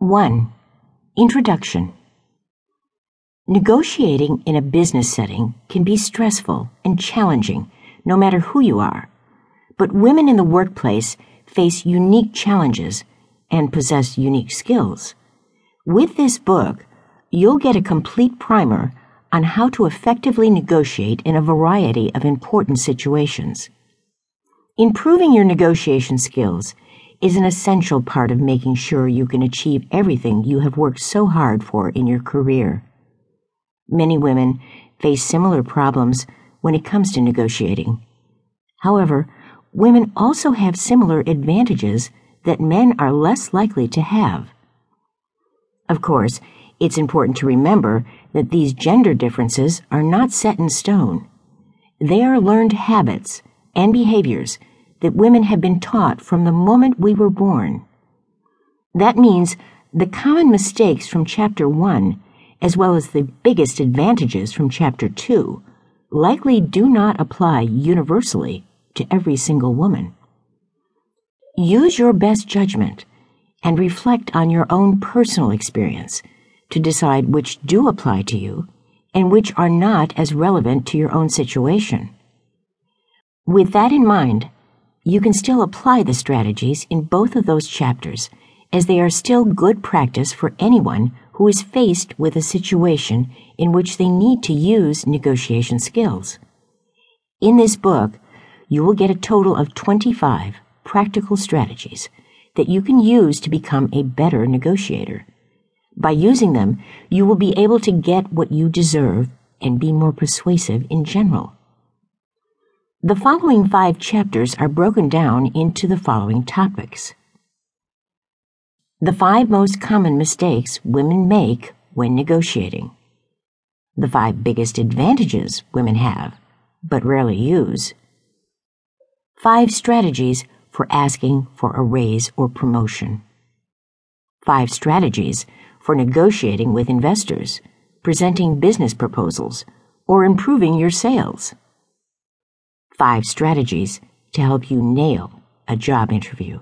1. Introduction Negotiating in a business setting can be stressful and challenging no matter who you are, but women in the workplace face unique challenges and possess unique skills. With this book, you'll get a complete primer on how to effectively negotiate in a variety of important situations. Improving your negotiation skills is an essential part of making sure you can achieve everything you have worked so hard for in your career. Many women face similar problems when it comes to negotiating. However, women also have similar advantages that men are less likely to have. Of course, it's important to remember that these gender differences are not set in stone. They are learned habits and behaviors that women have been taught from the moment we were born. That means the common mistakes from Chapter 1, as well as the biggest advantages from Chapter 2, likely do not apply universally to every single woman. Use your best judgment and reflect on your own personal experience to decide which do apply to you and which are not as relevant to your own situation. With that in mind, you can still apply the strategies in both of those chapters as they are still good practice for anyone who is faced with a situation in which they need to use negotiation skills. In this book, you will get a total of 25 practical strategies that you can use to become a better negotiator. By using them, you will be able to get what you deserve and be more persuasive in general. The following five chapters are broken down into the following topics. The five most common mistakes women make when negotiating. The five biggest advantages women have, but rarely use. Five strategies for asking for a raise or promotion. Five strategies for negotiating with investors, presenting business proposals, or improving your sales. Five strategies to help you nail a job interview.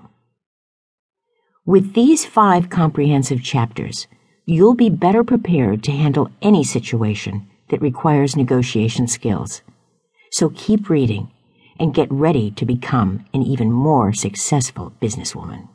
With these five comprehensive chapters, you'll be better prepared to handle any situation that requires negotiation skills. So keep reading and get ready to become an even more successful businesswoman.